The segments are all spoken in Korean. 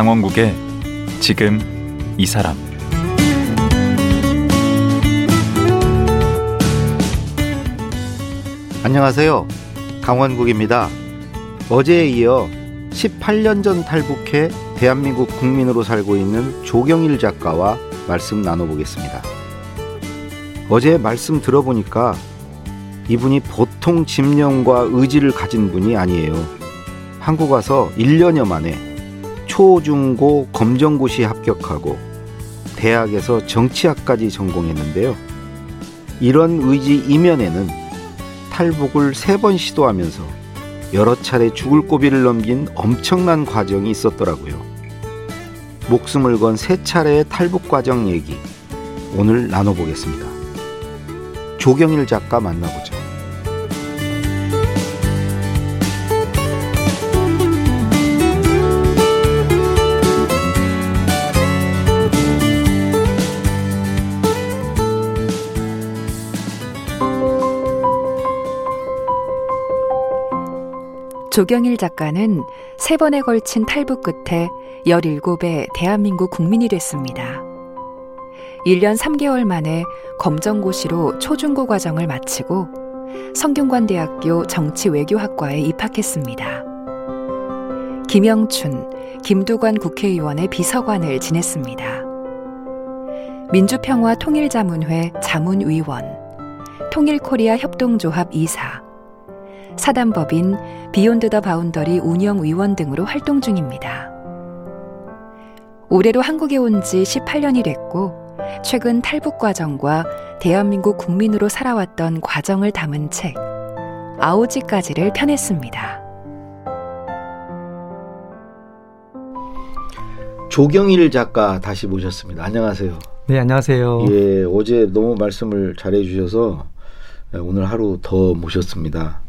강원국의 지금 이 사람 안녕하세요. 강원국입니다. 어제에 이어 18년 전 탈북해 대한민국 국민으로 살고 있는 조경일 작가와 말씀 나눠보겠습니다. 어제 말씀 들어보니까 이분이 보통 집념과 의지를 가진 분이 아니에요. 한국 와서 1년여 만에 초중고 검정고시 합격하고 대학에서 정치학까지 전공했는데요. 이런 의지 이면에는 탈북을 세 번 시도하면서 여러 차례 죽을 고비를 넘긴 엄청난 과정이 있었더라고요. 목숨을 건 세 차례의 탈북 과정 얘기 오늘 나눠보겠습니다. 조경일 작가 만나보죠. 조경일 작가는 세 번에 걸친 탈북 끝에 17의 대한민국 국민이 됐습니다. 1년 3개월 만에 검정고시로 초중고 과정을 마치고 성균관대학교 정치외교학과에 입학했습니다. 김영춘, 김두관 국회의원의 비서관을 지냈습니다. 민주평화 통일자문회 자문위원, 통일코리아 협동조합 이사, 사단법인 Beyond the Boundary 운영위원 등으로 활동 중입니다. 올해로 한국에 온 지 18년이 됐고, 최근 탈북 과정과 대한민국 국민으로 살아왔던 과정을 담은 책, 아오지까지를 펴냈습니다. 조경일 작가 다시 모셨습니다. 안녕하세요. 네, 안녕하세요. 예, 어제 너무 말씀을 잘해 주셔서 오늘 하루 더 모셨습니다.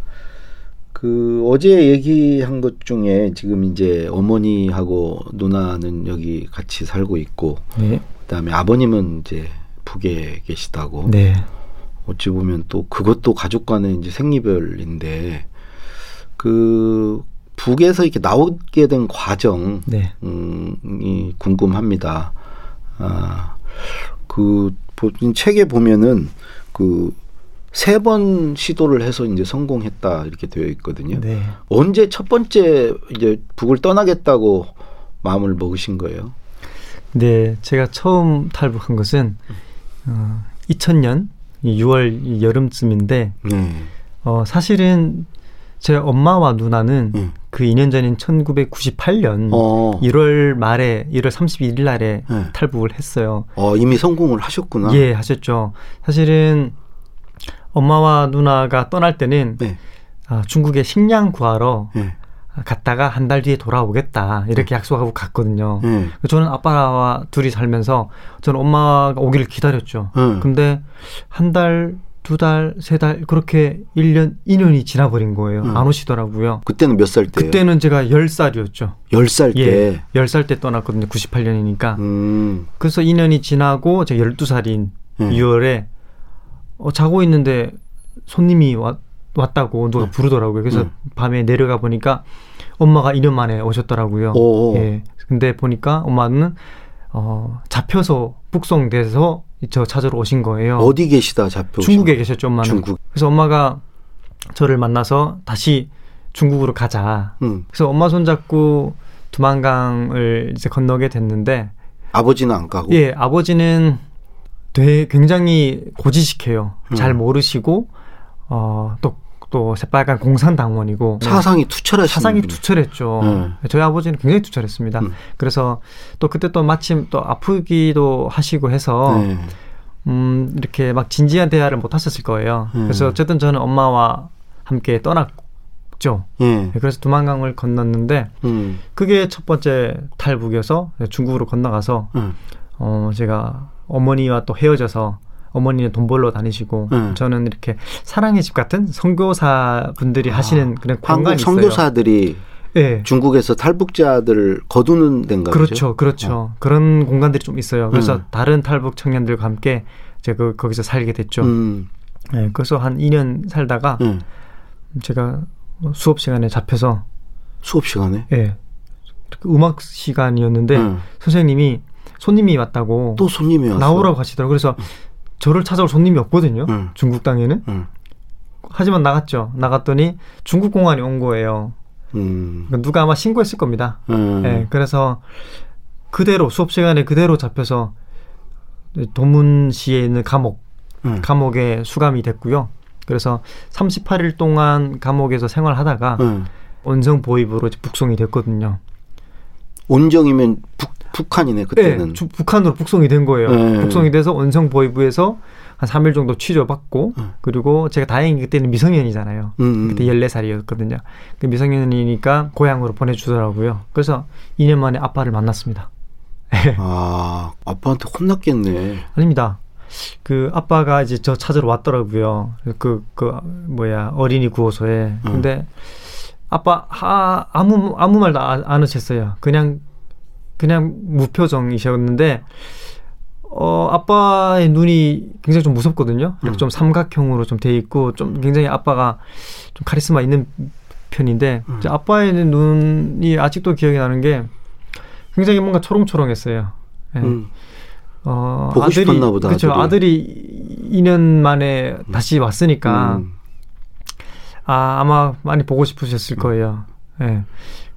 그 어제 얘기한 것 중에 지금 이제 어머니하고 누나는 여기 같이 살고 있고 네. 그다음에 아버님은 이제 북에 계시다고. 네. 어찌 보면 또 그것도 가족 간의 이제 생리별인데 그 북에서 이렇게 나오게 된 과정이 네. 음, 궁금합니다. 아, 그 책에 보면은 그 세 번 시도를 해서 이제 성공했다 이렇게 되어 있거든요. 네. 언제 첫 번째 이제 북을 떠나겠다고 마음을 먹으신 거예요? 네, 제가 처음 탈북한 것은 어, 2000년 6월 여름쯤인데 네. 어, 사실은 제 엄마와 누나는 음. 그 2년 전인 1998년 어. 1월 말에 1월 31일 날에 네. 탈북을 했어요. 어, 이미 성공을 하셨구나. 예, 하셨죠. 사실은 엄마와 누나가 떠날 때는 네. 아, 중국에 식량 구하러 네. 갔다가 한 달 뒤에 돌아오겠다 이렇게 네. 약속하고 갔거든요. 네. 저는 아빠와 둘이 살면서 저는 엄마가 오기를 기다렸죠. 네. 근데 한 달, 두 달, 세 달 그렇게 1년, 2년이 지나버린 거예요. 안 오시더라고요. 그때는 몇 살 때요? 그때는 제가 10살이었죠. 10살 때? 예, 10살 때 떠났거든요. 98년이니까. 음. 그래서 2년이 지나고 제가 12살인 6월에 어, 자고 있는데 손님이 왔, 왔다고 누가 네. 부르더라고요. 그래서 네. 밤에 내려가 보니까 엄마가 2년 만에 오셨더라고요. 오. 예. 근데 보니까 엄마는 어, 잡혀서 북송돼서 저 찾으러 오신 거예요. 어디 계시다 잡혀? 중국에 계셨죠, 엄마는. 중국. 그래서 엄마가 저를 만나서 다시 중국으로 가자. 음. 그래서 엄마 손잡고 두만강을 이제 건너게 됐는데 아버지는 안 가고. 예, 아버지는 되게 굉장히 고지식해요. 음. 잘 모르시고 어또 또 새빨간 공산당원이고 사상이 투철하신 사상이. 투철했죠. 음. 저희 아버지는 굉장히 투철했습니다. 음. 그래서 또 그때 또 마침 또 아프기도 하시고 해서 네. 음 이렇게 막 진지한 대화를 못 하셨을 거예요. 음. 그래서 어쨌든 저는 엄마와 함께 떠났죠. 예. 그래서 두만강을 건넜는데 음. 그게 첫 번째 탈북이어서 중국으로 건너가서 음. 어 제가 어머니와 또 헤어져서 어머니는 돈 벌러 다니시고 음. 저는 이렇게 사랑의 집 같은 선교사 분들이 아, 하시는 그런 공간이 있어요. 선교사들이 네. 중국에서 탈북자들을 거두는 데인가 그렇죠, 그렇죠. 어. 그런 공간들이 좀 있어요. 그래서 음. 다른 탈북 청년들과 함께 제가 그, 거기서 살게 됐죠. 음. 네, 그래서 한 2년 살다가 음. 제가 수업 시간에 잡혀서 수업 시간에? 예. 네, 음악 시간이었는데 응. 선생님이 손님이 왔다고 또 손님이 왔어. 나오라고 하시더라고요. 그래서 응. 저를 찾아올 손님이 없거든요. 응. 중국 땅에는. 하지만 나갔죠. 나갔더니 중국 공안이 온 거예요. 음. 그러니까 누가 아마 신고했을 겁니다. 음. 네, 그래서 그대로 수업 시간에 그대로 잡혀서 도문시에 있는 감옥 음. 감옥에 수감이 됐고요. 그래서 38일 동안 감옥에서 생활하다가 음. 원성 보입으로 북송이 됐거든요. 온정이면 북, 북한이네 그때는. 네, 북한으로 북송이 된 거예요. 네. 북송이 돼서 원성 보이부에서 한 3일 정도 취조받고 음. 그리고 제가 다행히 그때는 미성년이잖아요. 음, 음. 그때 14살이었거든요. 그 미성년이니까 고향으로 보내주더라고요. 그래서 2년 만에 아빠를 만났습니다. 아, 아빠한테 혼났겠네. 아닙니다. 그 아빠가 이제 저 찾으러 왔더라고요. 그, 그, 뭐야, 어린이 구호소에. 음. 근데 아빠, 아, 아무, 아무 말도 안, 안 하셨어요. 그냥, 그냥 무표정이셨는데, 어, 아빠의 눈이 굉장히 좀 무섭거든요. 음. 좀 삼각형으로 좀 돼 있고, 좀 굉장히 아빠가 좀 카리스마 있는 편인데, 음. 아빠의 눈이 아직도 기억이 나는 게 굉장히 뭔가 초롱초롱했어요. 네. 음. 어, 아들이. 그렇죠. 아들이 2년 만에 다시 왔으니까, 음. 아, 아마 많이 보고 싶으셨을 거예요. 예. 네.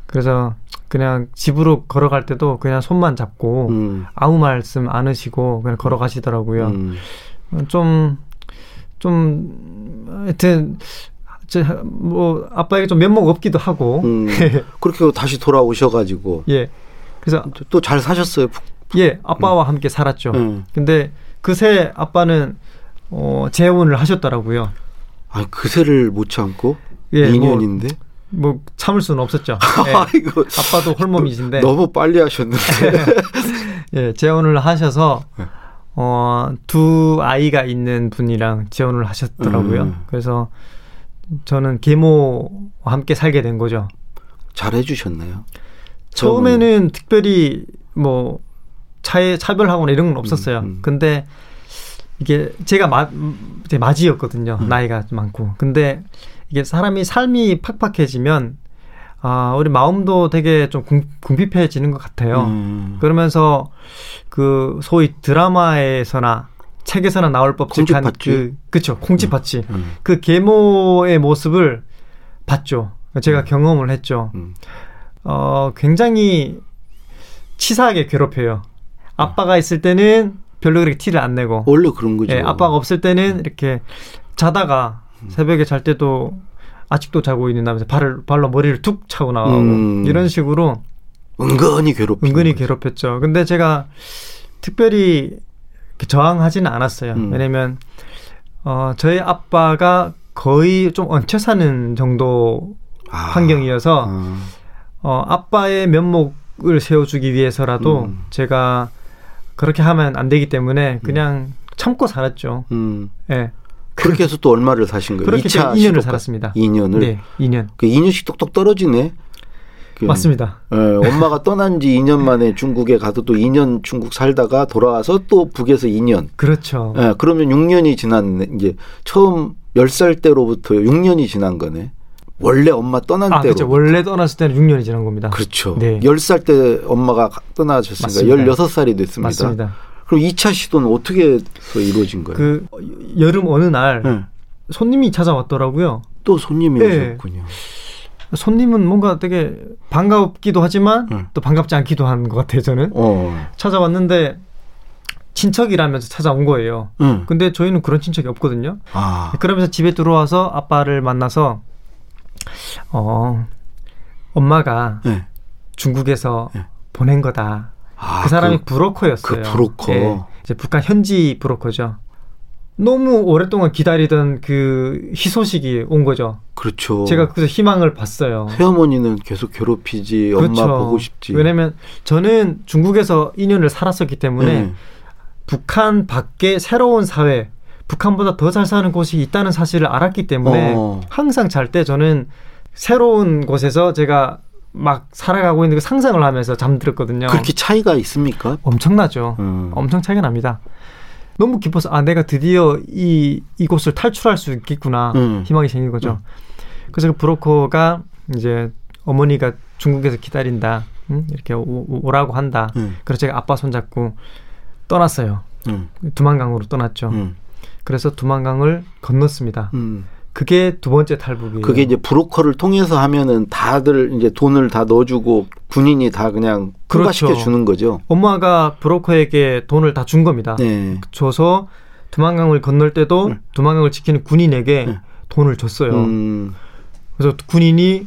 그래서 그냥 집으로 걸어갈 때도 그냥 손만 잡고 음. 아무 말씀 안 하시고 그냥 걸어가시더라고요. 음. 좀, 좀, 하여튼, 뭐, 아빠에게 좀 면목 없기도 하고. 음. 그렇게 다시 돌아오셔가지고. 예. 그래서. 또 잘 사셨어요. 예, 아빠와 음. 함께 살았죠. 음. 근데 그새 아빠는, 어, 재혼을 하셨더라고요. 아, 그새를 못 참고? 예, 2년인데? 뭐, 뭐 참을 수는 없었죠. 예. 아빠도 홀몸이신데 너무 빨리 하셨는데. 예, 재혼을 하셔서 네. 어, 두 아이가 있는 분이랑 재혼을 하셨더라고요. 음. 그래서 저는 계모와 함께 살게 된 거죠. 잘 해 주셨나요? 처음에는 저는... 특별히 뭐 차에 차별하거나 이런 건 없었어요. 음, 음. 근데 이게 제가 마, 제 맞이였거든요. 음. 나이가 많고. 근데 이게 사람이 삶이 팍팍해지면 아, 우리 마음도 되게 좀 궁, 궁핍해지는 것 같아요. 음. 그러면서 그 소위 드라마에서나 책에서나 나올 법칙한 그 그쵸 콩쥐팥쥐 음. 음. 그 계모의 모습을 봤죠. 제가 음. 경험을 했죠. 음. 어 굉장히 치사하게 괴롭혀요. 아빠가 있을 때는 별로 그렇게 티를 안 내고 원래 그런 거죠. 예, 아빠가 없을 때는 이렇게 자다가 새벽에 잘 때도 아직도 자고 있는다면서 발을 발로 머리를 툭 차고 나가고 음. 이런 식으로 은근히 괴롭 은근히 거죠. 괴롭혔죠. 근데 제가 특별히 저항하지는 않았어요. 음. 왜냐면 어 저희 아빠가 거의 좀 얹혀 사는 정도 아. 환경이어서 아. 어 아빠의 면목을 세워주기 위해서라도 음. 제가 그렇게 하면 안 되기 때문에 그냥 참고 살았죠. 음. 예. 네. 그렇게 해서 또 얼마를 사신 거예요? 그렇게 2차 2년을 살았습니다. 2년을? 네, 2년. 그 2년씩 똑똑 떨어지네. 그, 맞습니다. 예, 엄마가 떠난 지 2년 만에 중국에 가서 또 2년 중국 살다가 돌아와서 또 북에서 2년. 그렇죠. 예, 그러면 6년이 지났네. 이제 처음 10살 때로부터 6년이 지난 거네. 원래 엄마 떠난 아, 때로. 그렇죠. 원래 떠났을 때는 6년이 지난 겁니다. 그렇죠. 네. 10살 때 엄마가 떠나셨으니까 맞습니다. 16살이 됐습니다. 맞습니다. 그럼 2차 시도는 어떻게 이루어진 거예요? 그 여름 어느 날 네. 손님이 찾아왔더라고요. 또 손님이 네. 오셨군요. 손님은 뭔가 되게 반갑기도 하지만 네. 또 반갑지 않기도 한 것 같아요. 저는 어. 찾아왔는데 친척이라면서 찾아온 거예요. 응. 근데 저희는 그런 친척이 없거든요. 아. 그러면서 집에 들어와서 아빠를 만나서 어 엄마가 네. 중국에서 네. 보낸 거다. 아, 그 사람이 그, 브로커였어요. 그 브로커. 예, 이제 북한 현지 브로커죠. 너무 오랫동안 기다리던 그 희소식이 온 거죠. 그렇죠. 제가 그래서 희망을 봤어요. 새어머니는 계속 괴롭히지, 그렇죠. 엄마 보고 싶지. 왜냐면 저는 중국에서 2년을 살았었기 때문에 네. 북한 밖에 새로운 사회, 북한보다 더 잘 사는 곳이 있다는 사실을 알았기 때문에 어. 항상 잘 때 저는 새로운 곳에서 제가 막 살아가고 있는 그 상상을 하면서 잠들었거든요. 그렇게 차이가 있습니까? 엄청나죠. 음. 엄청 차이가 납니다. 너무 기뻐서 아 내가 드디어 이 이곳을 탈출할 수 있겠구나 음. 희망이 생긴 거죠. 음. 그래서 그 브로커가 이제 어머니가 중국에서 기다린다. 응? 이렇게 오, 라고 한다. 음. 그래서 제가 아빠 손잡고 떠났어요. 음. 두만강으로 떠났죠. 음. 그래서 두만강을 건넜습니다. 음. 그게 두 번째 탈북이에요. 그게 이제 브로커를 통해서 하면은 다들 이제 돈을 다 넣어주고 군인이 다 그냥 그렇죠. 주는 거죠. 엄마가 브로커에게 돈을 다 준 겁니다. 네. 줘서 두만강을 건널 때도 네. 두만강을 지키는 군인에게 네. 돈을 줬어요. 음. 그래서 군인이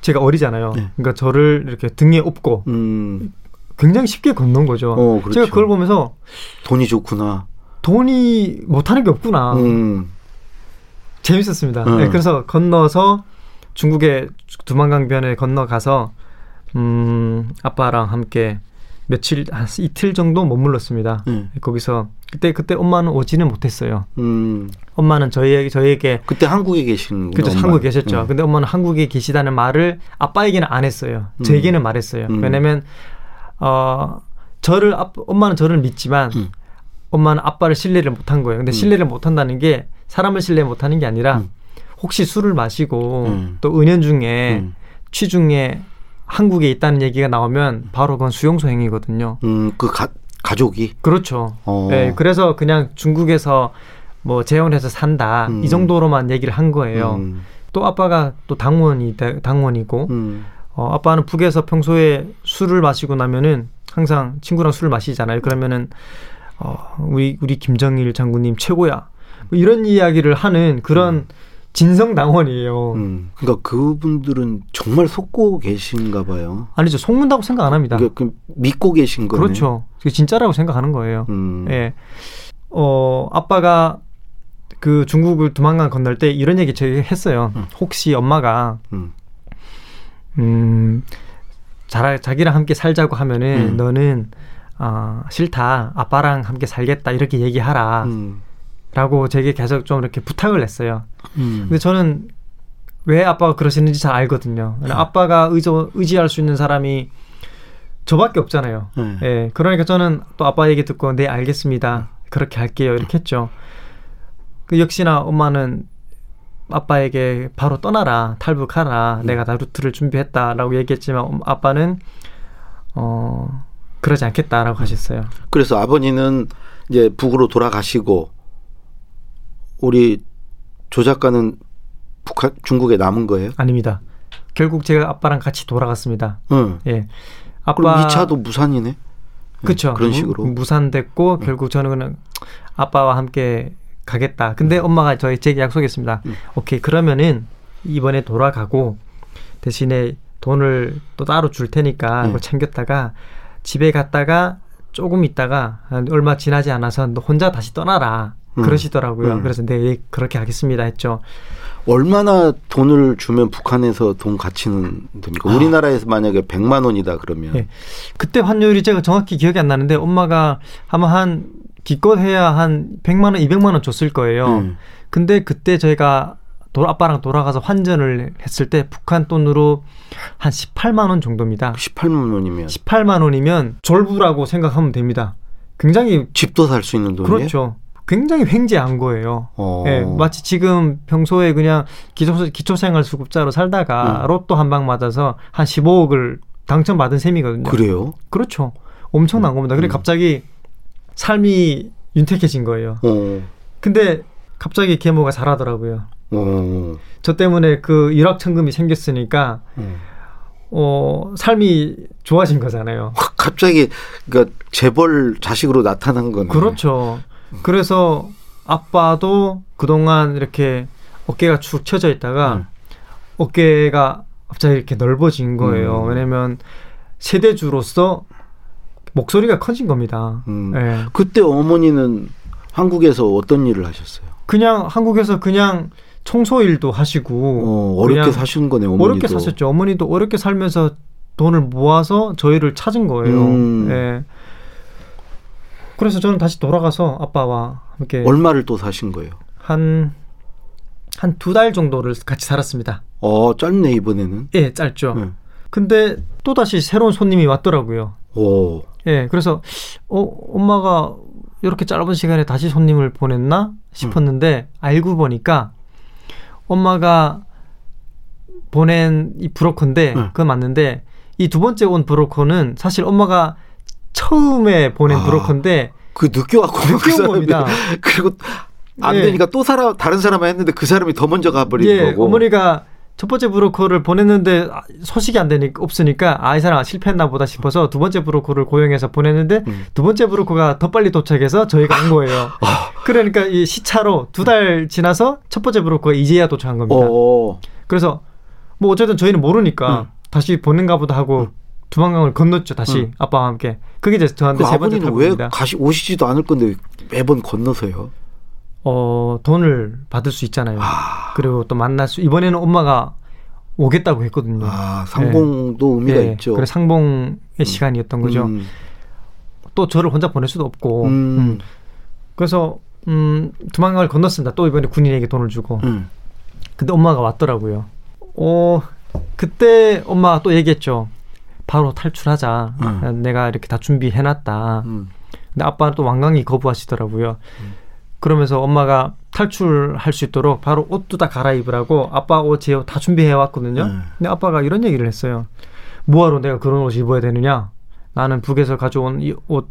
제가 어리잖아요. 네. 그러니까 저를 이렇게 등에 업고 음. 굉장히 쉽게 건넌 거죠. 어, 그렇죠. 제가 그걸 보면서 돈이 좋구나. 돈이 못하는 게 없구나. 음. 재밌었습니다. 음. 네, 그래서 건너서 중국의 두만강변에 건너가서 음, 아빠랑 함께 며칠 한 이틀 정도 머물렀습니다. 음. 거기서 그때 그때 엄마는 오지는 못했어요. 음. 엄마는 저희에게 저희에게 그때 한국에 계신 그렇죠 한국에 계셨죠. 음. 근데 엄마는 한국에 계시다는 말을 아빠에게는 안 했어요. 음. 저에게는 말했어요. 음. 왜냐면 어 저를 아, 엄마는 저를 믿지만 음. 엄마는 아빠를 신뢰를 못한 거예요. 근데 신뢰를 못한다는 게 사람을 신뢰 못하는 게 아니라 혹시 술을 마시고 또 은연중에 취중에 한국에 있다는 얘기가 나오면 바로 그건 수용소 행위거든요. 음, 그 가, 가족이? 그렇죠. 어. 네, 그래서 그냥 중국에서 뭐 재혼해서 산다 음. 이 정도로만 얘기를 한 거예요. 음. 또 아빠가 또 당원이 당원이고 음. 어, 아빠는 북에서 평소에 술을 마시고 나면은 항상 친구랑 술을 마시잖아요. 그러면은 어, 우리 우리 김정일 장군님 최고야. 뭐 이런 이야기를 하는 그런 음. 진성 당원이에요. 음, 그러니까 그분들은 정말 속고 계신가 봐요. 아니죠. 속는다고 생각 안 합니다. 그러니까 그 믿고 계신 거네. 그렇죠. 그게 진짜라고 생각하는 거예요. 음. 예. 어, 아빠가 그 중국을 두만강 건널 때 이런 얘기 저희 했어요. 음. 혹시 엄마가 음, 음 자, 자기랑 함께 살자고 하면은 음. 너는 어, 싫다. 아빠랑 함께 살겠다. 이렇게 얘기하라. 음. 라고 제게 계속 좀 이렇게 부탁을 했어요. 음. 근데 저는 왜 아빠가 그러시는지 잘 알거든요. 네. 아빠가 의지, 의지할 수 있는 사람이 저밖에 없잖아요. 네. 예. 그러니까 저는 또 아빠 얘기 듣고 네 알겠습니다. 그렇게 할게요. 이렇게 했죠. 그 역시나 엄마는 아빠에게 바로 떠나라 탈북하라 음. 내가 다 루트를 준비했다라고 얘기했지만 아빠는 어 그러지 않겠다라고 하셨어요. 그래서 아버님은 이제 북으로 돌아가시고 우리 조 작가는 북한 중국에 남은 거예요? 아닙니다. 결국 제가 아빠랑 같이 돌아갔습니다. 응. 예. 아빠 2차도 무산이네. 그렇죠. 그런 식으로 무산됐고 응. 결국 저는 그냥 아빠와 함께 가겠다. 근데 응. 엄마가 저희 제게 약속했습니다. 오케이 그러면은 이번에 돌아가고 대신에 돈을 또 따로 줄 테니까 그걸 챙겼다가 집에 갔다가 조금 있다가 얼마 지나지 않아서 너 혼자 다시 떠나라. 음. 그러시더라고요. 음. 그래서 네 그렇게 하겠습니다 했죠. 얼마나 돈을 주면 북한에서 돈 가치는 됩니까? 아. 우리나라에서 만약에 100만 원이다 그러면 네. 그때 환율이 제가 정확히 기억이 안 나는데 엄마가 아마 한 기껏 해야 한 100만 원, 200만 원 줬을 거예요. 음. 근데 그때 저희가 도, 아빠랑 돌아가서 환전을 했을 때 북한 돈으로 한 18만 원 정도입니다. 18만 원이면 18만 원이면 졸부라고 생각하면 됩니다. 굉장히 집도 살 수 있는 돈이에요. 그렇죠. 굉장히 횡재한 거예요. 어. 예, 마치 지금 평소에 그냥 기초, 기초생활수급자로 살다가 음. 로또 한 방 맞아서 한 15억을 당첨받은 셈이거든요. 그래요? 그렇죠. 엄청난 음. 겁니다. 그래 음. 갑자기 삶이 윤택해진 거예요. 어. 근데 갑자기 계모가 잘하더라고요. 어. 저 때문에 그 일확천금이 생겼으니까 어. 어, 삶이 좋아진 거잖아요. 갑자기 그러니까 재벌 자식으로 나타난 거네. 그렇죠. 그래서 아빠도 그동안 이렇게 어깨가 축 처져 있다가 음. 어깨가 갑자기 이렇게 넓어진 거예요. 음. 왜냐면 세대주로서 목소리가 커진 겁니다. 음. 네. 그때 어머니는 한국에서 어떤 일을 하셨어요? 그냥 한국에서 그냥 청소 일도 하시고 어, 렵게 사신 거네 어머니도. 어렵게 사셨죠. 어머니도 어렵게 살면서 돈을 모아서 저희를 찾은 거예요. 음. 네. 그래서 저는 다시 돌아가서 아빠와 함께 얼마를 또 사신 거예요? 한 한 두 달 정도를 같이 살았습니다. 어, 짧네 이번에는. 예, 짧죠. 네. 근데 또 다시 새로운 손님이 왔더라고요. 오. 예, 그래서 어 엄마가 이렇게 짧은 시간에 다시 손님을 보냈나 싶었는데 음. 알고 보니까 엄마가 보낸 이 브로커인데 네. 그건 맞는데 이 두 번째 온 브로커는 사실 엄마가 처음에 보낸 아, 브로커인데 그 늦게 왔고 늦게 온 겁니다. 그리고 안 예. 되니까 또 사람 다른 사람을 했는데 그 사람이 더 먼저 가버린 예, 거고. 어머니가 첫 번째 브로커를 보냈는데 소식이 안 되니까 없으니까 아 이 사람 실패했나 보다 싶어서 두 번째 브로커를 고용해서 보냈는데 음. 두 번째 브로커가 더 빨리 도착해서 저희가 온 거예요. 아. 그러니까 이 시차로 두 달 지나서 첫 번째 브로커가 이제야 도착한 겁니다. 오. 어. 그래서 뭐 어쨌든 저희는 모르니까 음. 다시 보낸가 보다 하고 음. 두만강을 건넜죠 다시 음. 아빠와 함께 그게 이제 저한테 그 세 번째 탈북입니다. 왜 가시 오시지도 않을 건데 매번 건너서요? 어 돈을 받을 수 있잖아요. 아. 그리고 또 만날 수 이번에는 엄마가 오겠다고 했거든요. 아 상봉도 네. 의미가 네. 있죠. 그래 상봉의 음. 시간이었던 거죠. 음. 또 저를 혼자 보낼 수도 없고. 음. 음. 그래서 음 두만강을 건넜습니다. 또 이번에 군인에게 돈을 주고. 음. 근데 엄마가 왔더라고요. 어 그때 엄마가 또 얘기했죠. 바로 탈출하자. 음. 내가 이렇게 다 준비해놨다. 근데 아빠는 또 완강히 거부하시더라고요. 그러면서 엄마가 탈출할 수 있도록 바로 옷도 다 갈아입으라고 아빠 옷, 제 옷 다 준비해 왔거든요. 네. 근데 아빠가 이런 얘기를 했어요. 뭐하러 내가 그런 옷 입어야 되느냐? 나는 북에서 가져온 이 옷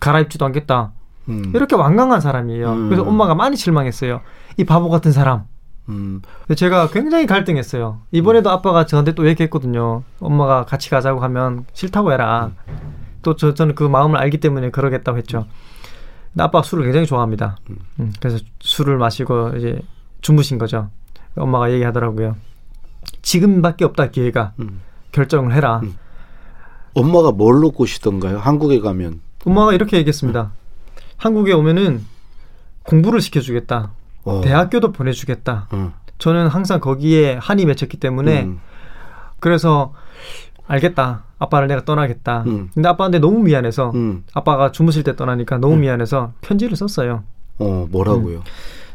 갈아입지도 않겠다. 음. 이렇게 완강한 사람이에요. 음. 그래서 엄마가 많이 실망했어요. 이 바보 같은 사람. 음. 제가 굉장히 갈등했어요. 이번에도 아빠가 저한테 또 얘기했거든요. 엄마가 같이 가자고 하면 싫다고 해라. 음. 또 저, 저는 그 마음을 알기 때문에 그러겠다고 했죠. 아빠가 술을 굉장히 좋아합니다. 음. 음, 그래서 술을 마시고 이제 주무신 거죠. 엄마가 얘기하더라고요. 지금밖에 없다 기회가 음. 결정을 해라. 음. 엄마가 뭘로 꼬시던가요? 한국에 가면 엄마가 이렇게 얘기했습니다. 한국에 오면은 공부를 시켜주겠다. 어. 대학교도 보내주겠다. 음. 저는 항상 거기에 한이 맺혔기 때문에 음. 그래서 알겠다. 아빠를 내가 떠나겠다. 음. 근데 아빠한테 너무 미안해서 음. 아빠가 주무실 때 떠나니까 너무 음. 미안해서 편지를 썼어요. 어, 뭐라고요? 음.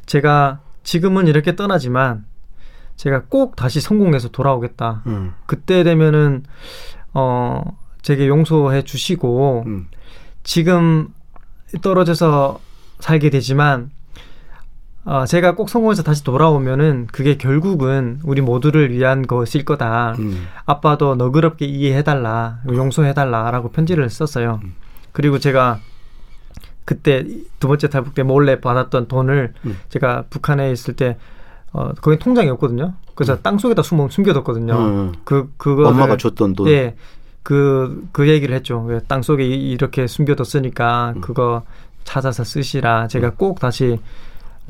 제가 지금은 이렇게 떠나지만 제가 꼭 다시 성공해서 돌아오겠다. 음. 그때 되면은 어 제게 용서해 주시고 음. 지금 떨어져서 살게 되지만 어, 제가 꼭 성공해서 다시 돌아오면은 그게 결국은 우리 모두를 위한 것일 거다. 음. 아빠도 너그럽게 이해해달라, 용서해달라라고 편지를 썼어요. 음. 그리고 제가 그때 두 번째 탈북 때 몰래 받았던 돈을 음. 제가 북한에 있을 때 어, 거기 통장이 없거든요. 그래서 음. 땅 속에다 숨어 숨겨뒀거든요. 음. 그 그거 엄마가 줬던 돈. 예. 그, 그 얘기를 했죠. 땅 속에 이렇게 숨겨뒀으니까 음. 그거 찾아서 쓰시라. 제가 꼭 다시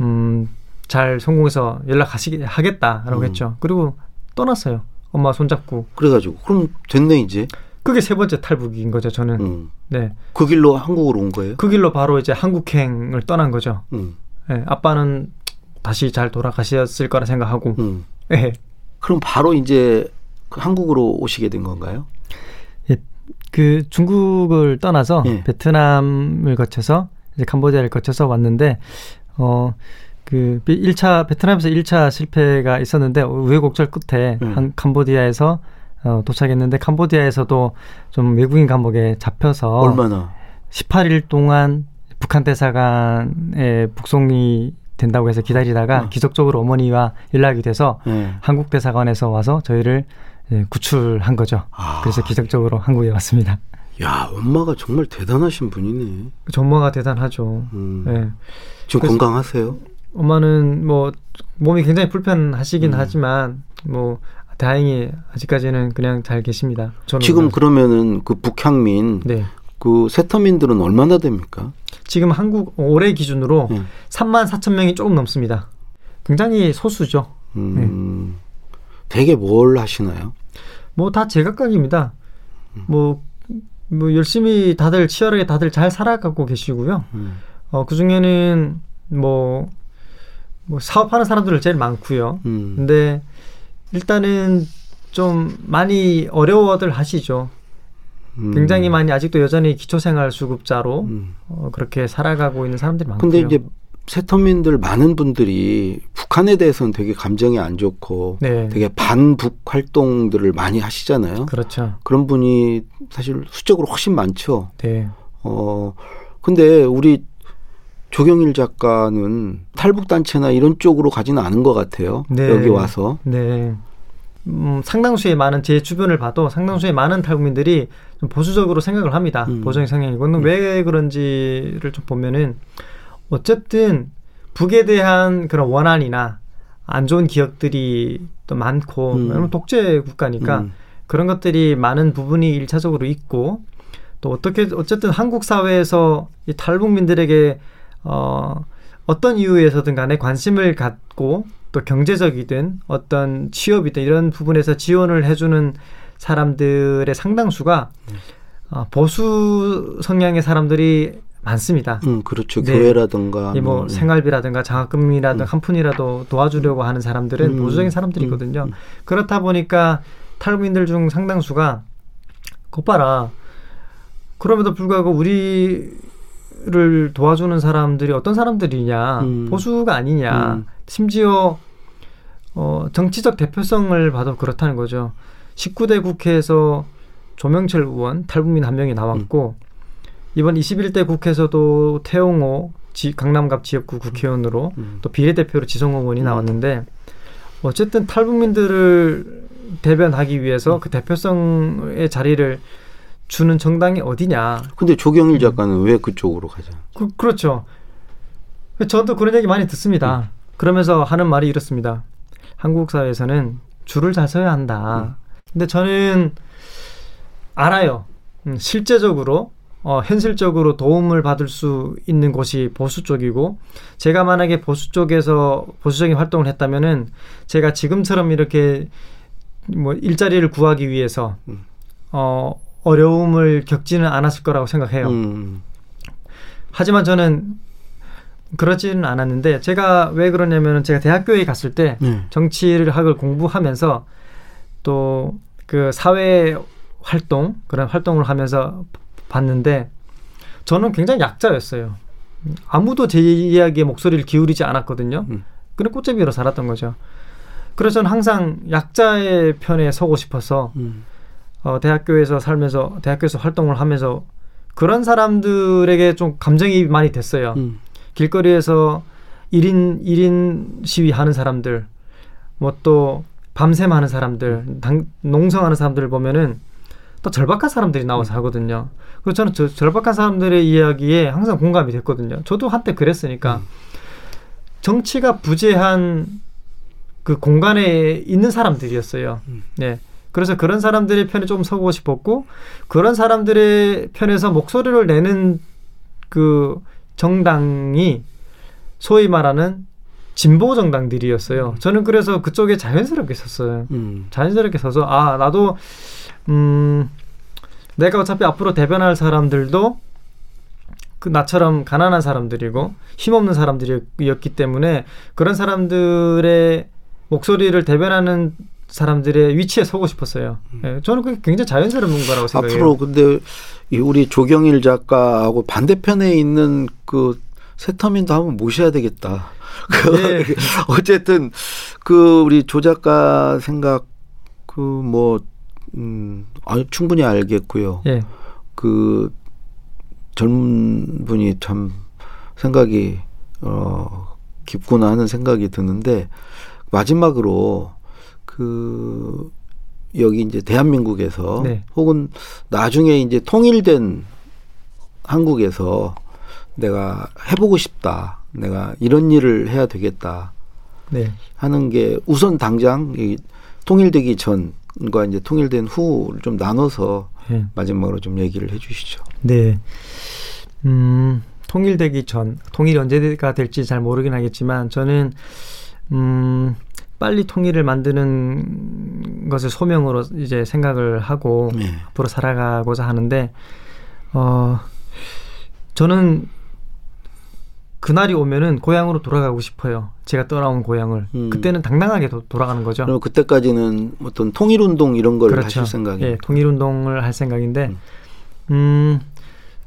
음, 잘 성공해서 연락하시게 하겠다라고 음. 했죠. 그리고 떠났어요. 엄마 손잡고. 그래가지고 그럼 됐네 이제. 그게 세 번째 탈북인 거죠. 저는. 음. 네. 그 길로 한국으로 온 거예요? 그 길로 바로 이제 한국행을 떠난 거죠. 음. 네, 아빠는 다시 잘 돌아가셨을 거라 생각하고. 음. 네. 그럼 바로 이제 그 한국으로 오시게 된 건가요? 예, 그 중국을 떠나서 예. 베트남을 거쳐서 이제 캄보디아를 거쳐서 왔는데 어, 그 1차 베트남에서 1차 실패가 있었는데 우여곡절 끝에 음. 한 캄보디아에서 어, 도착했는데 캄보디아에서도 좀 외국인 감옥에 잡혀서 얼마나 18일 동안 북한 대사관에 북송이 된다고 해서 기다리다가 어. 기적적으로 어머니와 연락이 돼서 네. 한국 대사관에서 와서 저희를 예, 구출한 거죠. 아. 그래서 기적적으로 한국에 왔습니다. 야, 엄마가 정말 대단하신 분이네. 엄마가 대단하죠. 음. 네. 지금 건강하세요? 엄마는 뭐 몸이 굉장히 불편하시긴 음. 하지만 뭐 다행히 아직까지는 그냥 잘 계십니다. 지금 그러면은 그 북향민 네. 그 세터민들은 얼마나 됩니까? 지금 한국 올해 기준으로 네. 3만 4천 명이 조금 넘습니다. 굉장히 소수죠. 음, 네. 되게 뭘 하시나요? 뭐 다 제각각입니다. 음. 뭐, 뭐 열심히 다들 치열하게 다들 잘 살아가고 계시고요. 음. 어, 그 중에는 뭐, 뭐 사업하는 사람들 제일 많고요. 음. 근데 일단은 좀 많이 어려워들 하시죠. 음. 굉장히 많이 아직도 여전히 기초생활 수급자로 음. 어, 그렇게 살아가고 있는 사람들이 많고요. 근데 이제 세터민들 많은 분들이 북한에 대해서는 되게 감정이 안 좋고 네. 되게 반북 활동들을 많이 하시잖아요. 그렇죠. 그런 분이 사실 수적으로 훨씬 많죠. 네. 어 근데 우리 조경일 작가는 탈북 단체나 이런 쪽으로 가지는 않은 것 같아요. 네. 여기 와서. 네. 음, 상당수의 많은 제 주변을 봐도 상당수의 많은 탈북민들이 좀 보수적으로 생각을 합니다. 음. 보수적인 성향이고 음. 왜 그런지를 좀 보면은 어쨌든 북에 대한 그런 원한이나 안 좋은 기억들이 또 많고 음. 독재 국가니까 음. 그런 것들이 많은 부분이 일차적으로 있고 또 어떻게 어쨌든 한국 사회에서 이 탈북민들에게 어 어떤 이유에서든 간에 관심을 갖고 또 경제적이든 어떤 취업이든 이런 부분에서 지원을 해주는 사람들의 상당수가 어, 보수 성향의 사람들이 많습니다. 음, 그렇죠. 네. 교회라든가 뭐, 뭐 생활비라든가 장학금이라든가 음. 한 푼이라도 도와주려고 하는 사람들은 음. 보수적인 사람들이거든요. 음. 그렇다 보니까 탈북민들 중 상당수가 곧봐라 그럼에도 불구하고 우리를 도와주는 사람들이 어떤 사람들이냐 음. 보수가 아니냐 음. 심지어 어, 정치적 대표성을 봐도 그렇다는 거죠. 19대 국회에서 조명철 의원 탈북민 한 명이 나왔고 음. 이번 21대 국회에서도 태용호 지, 강남갑 지역구 국회의원으로 음. 또 비례대표로 지성호 의원이 음. 나왔는데 어쨌든 탈북민들을 대변하기 위해서 그 대표성의 자리를 주는 정당이 어디냐. 근데 조경일 작가는 왜 그쪽으로 가죠? 그, 그렇죠. 저도 그런 얘기 많이 듣습니다. 음. 그러면서 하는 말이 이렇습니다. 한국 사회에서는 줄을 잘 서야 한다. 음. 근데 저는 알아요. 음, 실제적으로 어, 현실적으로 도움을 받을 수 있는 곳이 보수 쪽이고 제가 만약에 보수 쪽에서 보수적인 활동을 했다면은 제가 지금처럼 이렇게 뭐 일자리를 구하기 위해서 음. 어 어려움을 겪지는 않았을 거라고 생각해요. 음. 하지만 저는 그러지는 않았는데 제가 왜 그러냐면은 제가 대학교에 갔을 때 네. 정치를 학을 공부하면서 또 그 사회 활동 그런 활동을 하면서 봤는데 저는 굉장히 약자였어요. 아무도 제 이야기에 목소리를 기울이지 않았거든요. 음. 그런 꽃제비로 살았던 거죠. 그래서 저는 항상 약자의 편에 서고 싶어서 음. 어, 대학교에서 살면서 대학교에서 활동을 하면서 그런 사람들에게 좀 감정이 많이 됐어요. 음. 길거리에서 1인 1인 시위하는 사람들 뭐 또 밤샘 하는 사람들 당, 농성하는 사람들을 보면은 또 절박한 사람들이 나와서 음. 하거든요. 그래서 저는 저 절박한 사람들의 이야기에 항상 공감이 됐거든요. 저도 한때 그랬으니까 음. 정치가 부재한 그 공간에 있는 사람들이었어요. 음. 네. 그래서 그런 사람들의 편에 좀 서고 싶었고 그런 사람들의 편에서 목소리를 내는 그 정당이 소위 말하는 진보 정당들이었어요. 음. 저는 그래서 그쪽에 자연스럽게 섰어요. 음. 자연스럽게 서서 아 나도 음 내가 어차피 앞으로 대변할 사람들도 그 나처럼 가난한 사람들이고 힘없는 사람들이었기 때문에 그런 사람들의 목소리를 대변하는 사람들의 위치에 서고 싶었어요. 음. 예, 저는 그게 굉장히 자연스러운 거라고 생각해요. 앞으로 근데 우리 조경일 작가하고 반대편에 있는 그 세터민도 한번 모셔야 되겠다. 네. 어쨌든 그 우리 조 작가 생각 그뭐 음, 아, 충분히 알겠고요. 예. 그 젊은 분이 참 생각이 어 깊구나 하는 생각이 드는데 마지막으로 그 여기 이제 대한민국에서 네. 혹은 나중에 이제 통일된 한국에서 내가 해보고 싶다. 내가 이런 일을 해야 되겠다. 네. 하는 게 우선 당장 이 통일되기 전 과 이제 통일된 후를 좀 나눠서 네. 마지막으로 좀 얘기를 해 주시죠. 네. 음, 통일되기 전, 통일이 언제가 될지 잘 모르긴 하겠지만 저는 음, 빨리 통일을 만드는 것을 소명으로 이제 생각을 하고 네. 앞으로 살아가고자 하는데 어 저는 그날이 오면은 고향으로 돌아가고 싶어요. 제가 떠나온 고향을. 음. 그때는 당당하게 도, 돌아가는 거죠. 그럼 그때까지는 어떤 통일 운동 이런 걸 그렇죠. 하실 생각이에요? 예, 통일 운동을 할 생각인데, 음, 음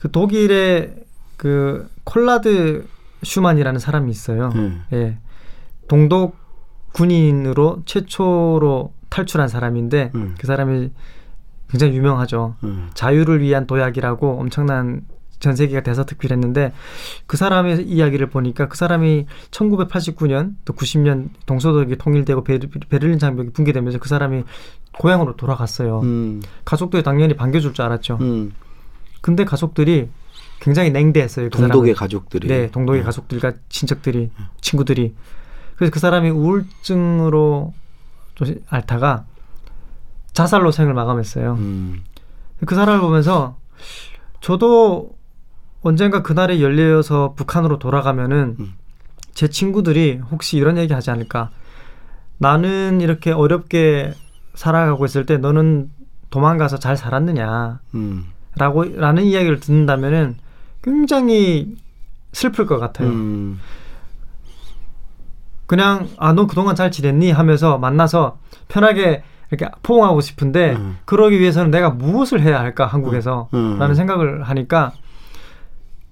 그 독일의 그 콜라드 슈만이라는 사람이 있어요. 음. 예. 동독 군인으로 최초로 탈출한 사람인데 음. 그 사람이 굉장히 유명하죠. 음. 자유를 위한 도약이라고 엄청난 전 세계가 대서특필했는데 그 사람의 이야기를 보니까 그 사람이 1989년 또 90년 동서독이 통일되고 베를린 장벽이 붕괴되면서 그 사람이 고향으로 돌아갔어요. 음. 가족들이 당연히 반겨줄 줄 알았죠. 음. 근데 가족들이 굉장히 냉대했어요. 그 동독의 가족들이. 네, 동독의 네. 가족들과 친척들이, 친구들이. 그래서 그 사람이 우울증으로 좀 앓다가 자살로 생을 마감했어요. 음. 그 사람을 보면서 저도 언젠가 그날에 열려서 북한으로 돌아가면은 음. 제 친구들이 혹시 이런 얘기 하지 않을까. 나는 이렇게 어렵게 살아가고 있을 때 너는 도망가서 잘 살았느냐. 음. 라고, 라는 이야기를 듣는다면은 굉장히 슬플 것 같아요. 음. 그냥, 아, 너 그동안 잘 지냈니? 하면서 만나서 편하게 이렇게 포옹하고 싶은데, 음. 그러기 위해서는 내가 무엇을 해야 할까, 한국에서? 음. 라는 생각을 하니까,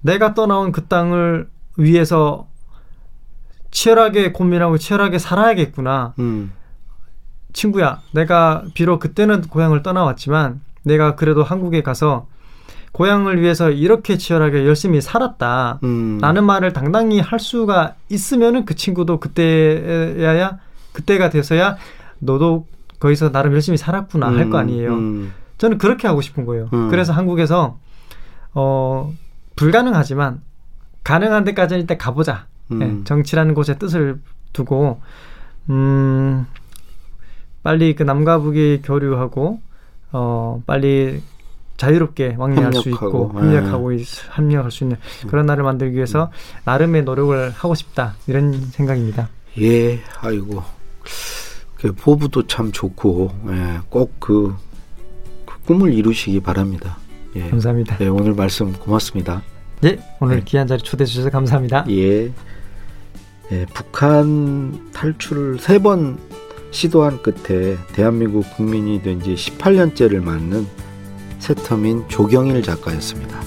내가 떠나온 그 땅을 위해서 치열하게 고민하고 치열하게 살아야겠구나. 음. 친구야, 내가 비록 그때는 고향을 떠나왔지만 내가 그래도 한국에 가서 고향을 위해서 이렇게 치열하게 열심히 살았다. 음. 라는 말을 당당히 할 수가 있으면은 그 친구도 그때야 그때가 돼서야 너도 거기서 나름 열심히 살았구나 음. 할거 아니에요. 음. 저는 그렇게 하고 싶은 거예요. 음. 그래서 한국에서 어 불가능하지만 가능한 데까지는 일단 가보자. 음. 네, 정치라는 곳에 뜻을 두고 음 빨리 그 남과 북이 교류하고 어 빨리 자유롭게 왕래할 수 있고 합력하고 네. 합력할 수 있는 그런 나를 만들기 위해서 나름의 노력을 하고 싶다 이런 생각입니다. 예, 아이고 그 포부도 참 좋고 예, 꼭그 그 꿈을 이루시기 바랍니다. 예. 감사합니다. 예, 오늘 말씀 고맙습니다. 예, 오늘 예. 귀한 자리 초대해 주셔서 감사합니다. 예. 예 북한 탈출을 세 번 시도한 끝에 대한민국 국민이 된 지 18년째를 맞는 새터민 조경일 작가였습니다.